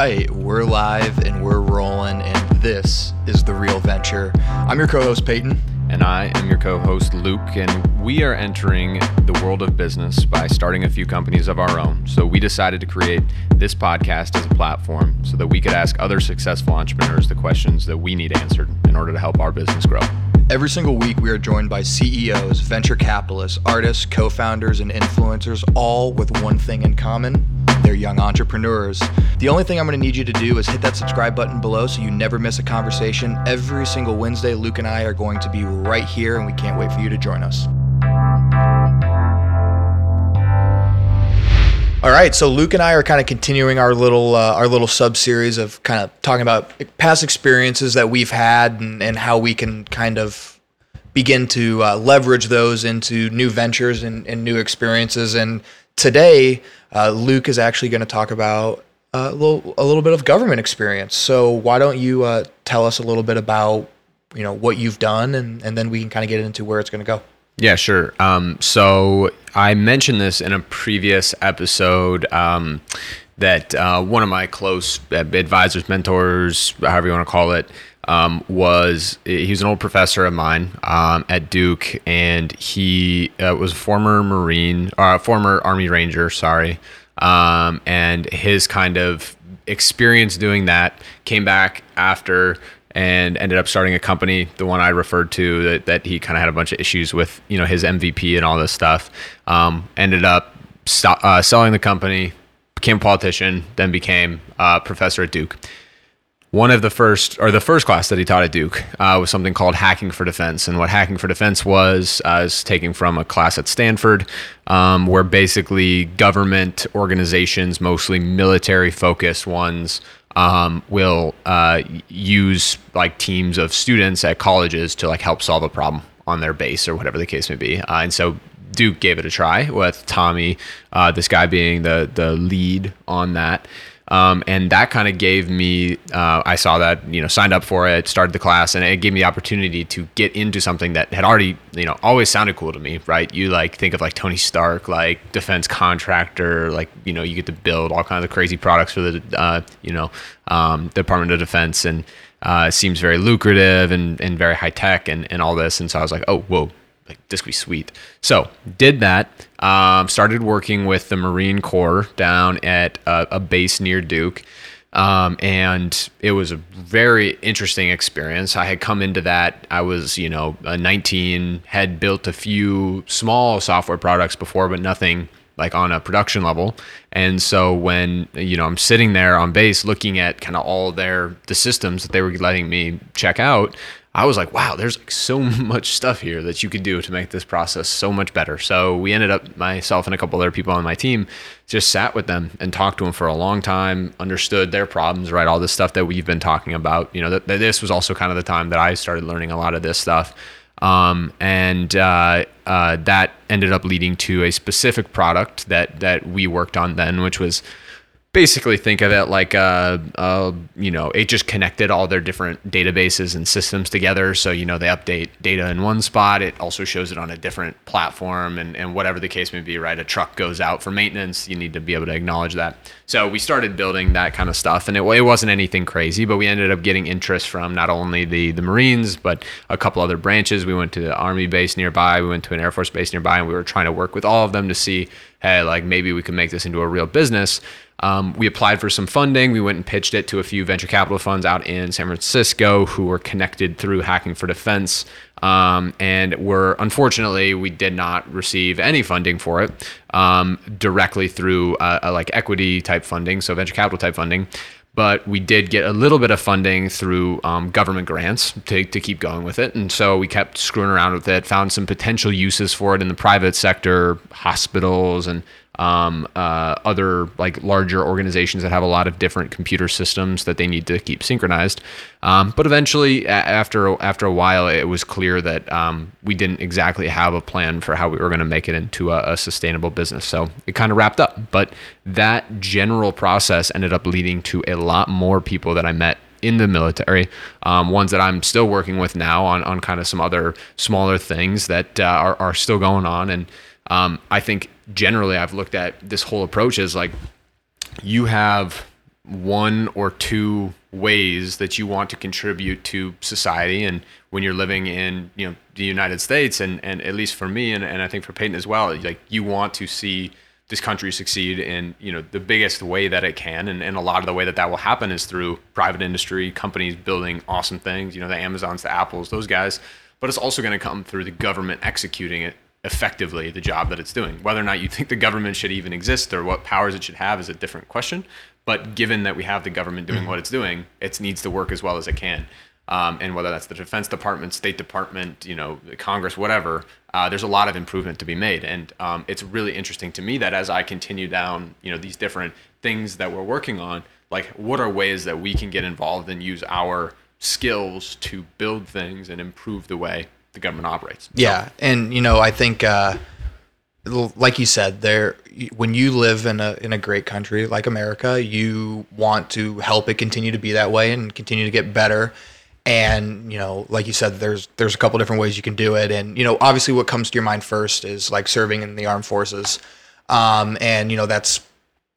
right, we're live and we're rolling, and this is The Real Venture. I'm your co host, Peyton. And I am your co host, Luke, and we are entering the world of business by starting a few companies of our own. So we decided to create this podcast as a platform so that we could ask other successful entrepreneurs the questions that we need answered in order to help our business grow. Every single week, we are joined by CEOs, venture capitalists, artists, co founders, and influencers, all with one thing in common they're young entrepreneurs. The only thing I'm going to need you to do is hit that subscribe button below so you never miss a conversation. Every single Wednesday, Luke and I are going to be right here, and we can't wait for you to join us. All right, so Luke and I are kind of continuing our little uh, our little sub series of kind of talking about past experiences that we've had and, and how we can kind of begin to uh, leverage those into new ventures and, and new experiences. And today, uh, Luke is actually going to talk about uh, a little a little bit of government experience. So why don't you uh, tell us a little bit about you know what you've done, and and then we can kind of get into where it's going to go. Yeah, sure. Um, so I mentioned this in a previous episode um, that uh, one of my close advisors, mentors, however you want to call it, um, was he was an old professor of mine um, at Duke, and he uh, was a former Marine, or uh, former Army Ranger, sorry, um, and his kind of experience doing that came back after and ended up starting a company, the one I referred to that, that he kind of had a bunch of issues with, you know, his MVP and all this stuff. Um, ended up uh, selling the company, became a politician, then became a uh, professor at Duke. One of the first, or the first class that he taught at Duke, uh, was something called Hacking for Defense. And what Hacking for Defense was, uh, is taking from a class at Stanford, um, where basically government organizations, mostly military focused ones, um, will uh, use like teams of students at colleges to like help solve a problem on their base or whatever the case may be. Uh, and so Duke gave it a try with Tommy, uh, this guy being the the lead on that. Um, and that kind of gave me, uh, I saw that, you know, signed up for it, started the class, and it gave me the opportunity to get into something that had already, you know, always sounded cool to me, right? You like think of like Tony Stark, like defense contractor, like, you know, you get to build all kinds of crazy products for the, uh, you know, um, Department of Defense, and uh, it seems very lucrative and, and very high tech and, and all this. And so I was like, oh, whoa, like this could be sweet. So did that. Um, started working with the Marine Corps down at a, a base near Duke. Um, and it was a very interesting experience. I had come into that. I was, you know, 19, had built a few small software products before, but nothing like on a production level. And so when you know I'm sitting there on base looking at kind of all their the systems that they were letting me check out, I was like, wow, there's like so much stuff here that you could do to make this process so much better. So we ended up, myself and a couple other people on my team, just sat with them and talked to them for a long time, understood their problems, right? All this stuff that we've been talking about. You know, that this was also kind of the time that I started learning a lot of this stuff. Um, and uh, uh, that ended up leading to a specific product that that we worked on then, which was basically think of it like uh, uh, you know it just connected all their different databases and systems together. So you know they update data in one spot. It also shows it on a different platform and, and whatever the case may be right? A truck goes out for maintenance. You need to be able to acknowledge that. So we started building that kind of stuff and it, it wasn't anything crazy but we ended up getting interest from not only the the marines but a couple other branches. We went to the army base nearby. We went to an air force base nearby and we were trying to work with all of them to see hey like maybe we can make this into a real business um, we applied for some funding. We went and pitched it to a few venture capital funds out in San Francisco who were connected through Hacking for Defense. Um, and were unfortunately we did not receive any funding for it um, directly through uh, a, like equity type funding, so venture capital type funding. But we did get a little bit of funding through um, government grants to, to keep going with it. And so we kept screwing around with it, found some potential uses for it in the private sector, hospitals, and um, uh, other like larger organizations that have a lot of different computer systems that they need to keep synchronized. Um, but eventually, after after a while, it was clear that um, we didn't exactly have a plan for how we were going to make it into a, a sustainable business. So it kind of wrapped up. But that general process ended up leading to a lot more people that I met in the military, um, ones that I'm still working with now on, on kind of some other smaller things that uh, are, are still going on. And um, I think generally I've looked at this whole approach as like you have one or two ways that you want to contribute to society. And when you're living in you know the United States and and at least for me and, and I think for Peyton as well like you want to see this country succeed in you know the biggest way that it can. And, and a lot of the way that that will happen is through private industry companies building awesome things you know the amazons the apples those guys. But it's also going to come through the government executing it effectively the job that it's doing. Whether or not you think the government should even exist or what powers it should have is a different question but given that we have the government doing what it's doing it needs to work as well as it can. Um, and whether that's the Defense Department, State Department, you know, Congress, whatever, uh, there's a lot of improvement to be made. And um, it's really interesting to me that as I continue down, you know, these different things that we're working on, like what are ways that we can get involved and use our skills to build things and improve the way the government operates. So, Yeah, and you know, I think, uh, like you said, there when you live in a in a great country like America, you want to help it continue to be that way and continue to get better. And you know, like you said, there's there's a couple different ways you can do it. And you know, obviously, what comes to your mind first is like serving in the armed forces. Um, and you know, that's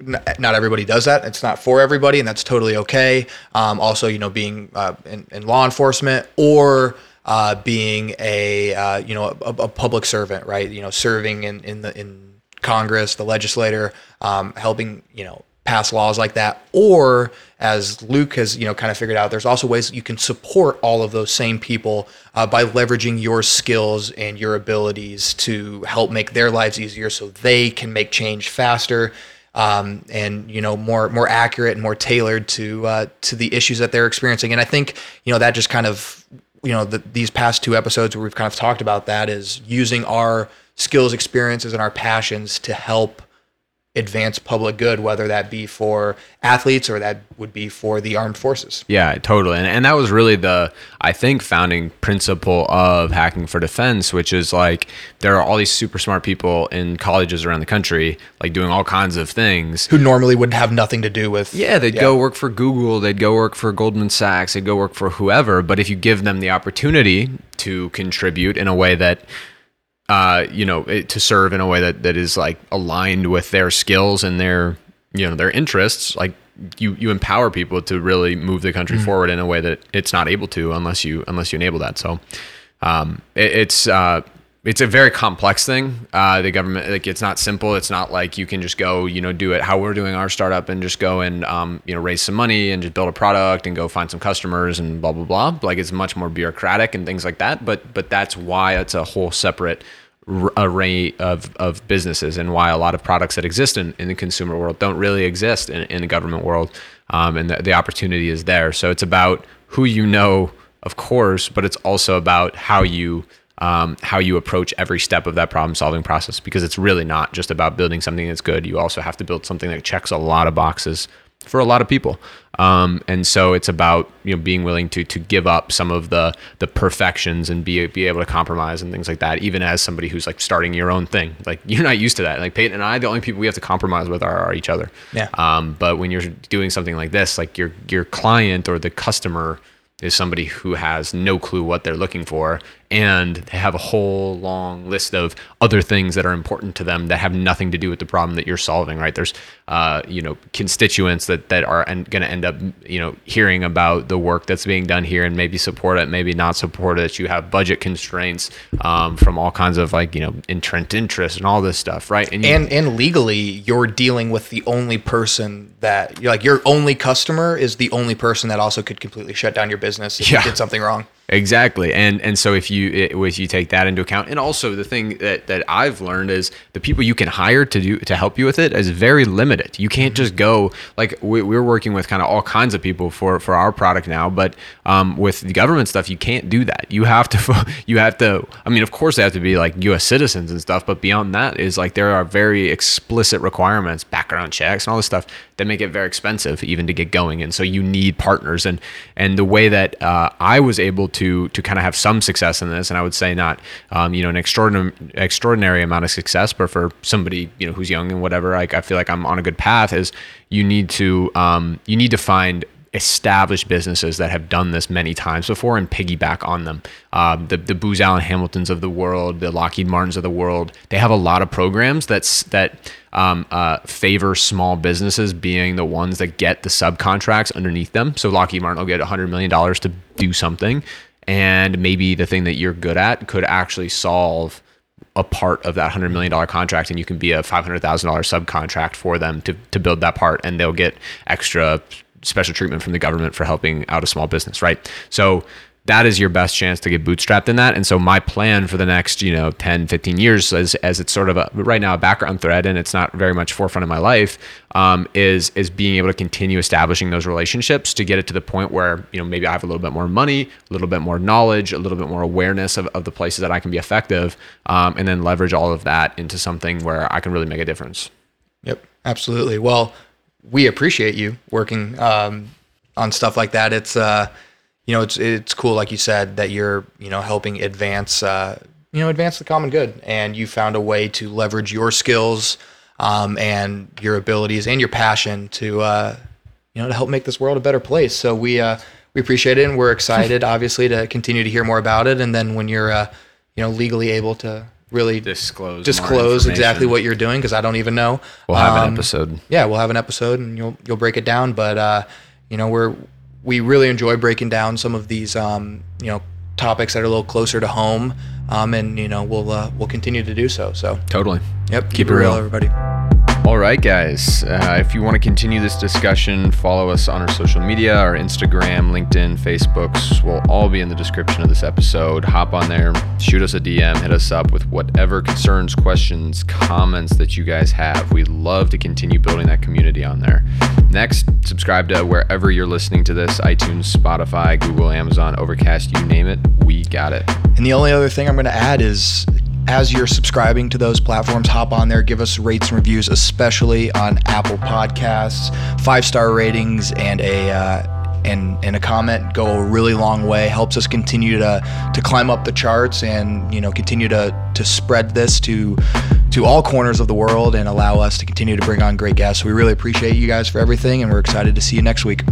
not everybody does that. It's not for everybody, and that's totally okay. Um, also, you know, being uh, in, in law enforcement or uh, being a uh, you know a, a public servant, right? You know, serving in in the in Congress, the legislator, um, helping you know pass laws like that, or as Luke has you know kind of figured out, there's also ways you can support all of those same people uh, by leveraging your skills and your abilities to help make their lives easier, so they can make change faster um, and you know more more accurate and more tailored to uh, to the issues that they're experiencing. And I think you know that just kind of you know the, these past two episodes where we've kind of talked about that is using our skills, experiences, and our passions to help advance public good, whether that be for athletes or that would be for the armed forces. Yeah, totally. And, and that was really the, I think, founding principle of Hacking for Defense, which is like there are all these super smart people in colleges around the country, like doing all kinds of things. Who normally would have nothing to do with Yeah, they'd go work for Google, they'd go work for Goldman Sachs, they'd go work for whoever. But if you give them the opportunity to contribute in a way that, uh, you know, it, to serve in a way that, that is like aligned with their skills and their, you know, their interests, like you, you empower people to really move the country forward in a way that it's not able to unless you, unless you enable that. So, um, it, it's, uh, it's a very complex thing. Uh, the government, like, it's not simple. It's not like you can just go, you know, do it how we're doing our startup and just go and, um, you know, raise some money and just build a product and go find some customers and blah blah blah. Like, it's much more bureaucratic and things like that. But but that's why it's a whole separate array of, of businesses and why a lot of products that exist in, in the consumer world don't really exist in, in the government world. Um, and the, the opportunity is there. So it's about who you know, of course, but it's also about how you um, how you approach every step of that problem solving process because it's really not just about building something that's good. You also have to build something that checks a lot of boxes for a lot of people. Um, and so it's about you know being willing to to give up some of the the perfections and be be able to compromise and things like that. Even as somebody who's like starting your own thing, like you're not used to that. Like Peyton and I, the only people we have to compromise with are, are each other. Yeah. Um, but when you're doing something like this, like your your client or the customer is somebody who has no clue what they're looking for and they have a whole long list of other things that are important to them that have nothing to do with the problem that you're solving right? There's uh, you know constituents that that are going to end up you know hearing about the work that's being done here and maybe support it maybe not support it. You have budget constraints um, from all kinds of like you know entrenched interest and all this stuff right? You, and and legally you're dealing with the only person that you're like your only customer is the only person that also could completely shut down your business if Yeah. you did something wrong Exactly, and and so if you it, if you take that into account, and also the thing that that I've learned is the people you can hire to do to help you with it is very limited. You can't just go like we, we're working with kind of all kinds of people for for our product now, but um, with the government stuff, you can't do that. You have to you have to. I mean, of course, they have to be like U.S. citizens and stuff, but beyond that is like there are very explicit requirements, background checks, and all this stuff that make it very expensive even to get going. And so you need partners, and and the way that uh, I was able to to kind of have some success in this, and I would say not um, you know an extraordinary extraordinary amount of success, but for somebody you know who's young and whatever, I feel like I'm on a good path. Is you need to um, you need to find established businesses that have done this many times before and piggyback on them. Um, the the Booz Allen Hamiltons of the world, the Lockheed Martins of the world, they have a lot of programs that's that um, uh, favor small businesses being the ones that get the subcontracts underneath them. So Lockheed Martin will get $100 million to do something. And maybe the thing that you're good at could actually solve a part of that $100 million contract and you can be a $500,000 subcontract for them to, to build that part and they'll get extra special treatment from the government for helping out a small business, right? So that is your best chance to get bootstrapped in that. And so my plan for the next, you know, 10, 15 years as, as it's sort of a, right now a background thread and it's not very much forefront of my life um, is, is being able to continue establishing those relationships to get it to the point where, you know, maybe I have a little bit more money, a little bit more knowledge, a little bit more awareness of, of the places that I can be effective um, and then leverage all of that into something where I can really make a difference. Yep, absolutely. Well, we appreciate you working um, on stuff like that. It's, uh, you know, it's it's cool, like you said, that you're you know helping advance uh, you know advance the common good, and you found a way to leverage your skills um, and your abilities and your passion to uh, you know to help make this world a better place. So we uh, we appreciate it, and we're excited, obviously, to continue to hear more about it. And then when you're uh, you know legally able to really disclose disclose exactly what you're doing because I don't even know. We'll have um, an episode. Yeah, we'll have an episode and you'll you'll break it down. But uh, you know we're we really enjoy breaking down some of these, um, you know, topics that are a little closer to home, um, and you know, we'll uh, we'll continue to do so. So totally. Yep. Keep, keep it real, real, everybody. All right, guys. Uh, if you want to continue this discussion, follow us on our social media, our Instagram, LinkedIn, Facebooks will all be in the description of this episode. Hop on there, shoot us a DM, hit us up with whatever concerns, questions, comments that you guys have. We'd love to continue building that community on there. Next, subscribe to wherever you're listening to this iTunes, Spotify, Google, Amazon, Overcast, you name it. We got it. And the only other thing I'm going to add is as you're subscribing to those platforms, hop on there, give us rates and reviews, especially on Apple Podcasts. Five star ratings and a uh, and and a comment go a really long way. Helps us continue to to climb up the charts and you know continue to to spread this to to all corners of the world and allow us to continue to bring on great guests. We really appreciate you guys for everything, and we're excited to see you next week.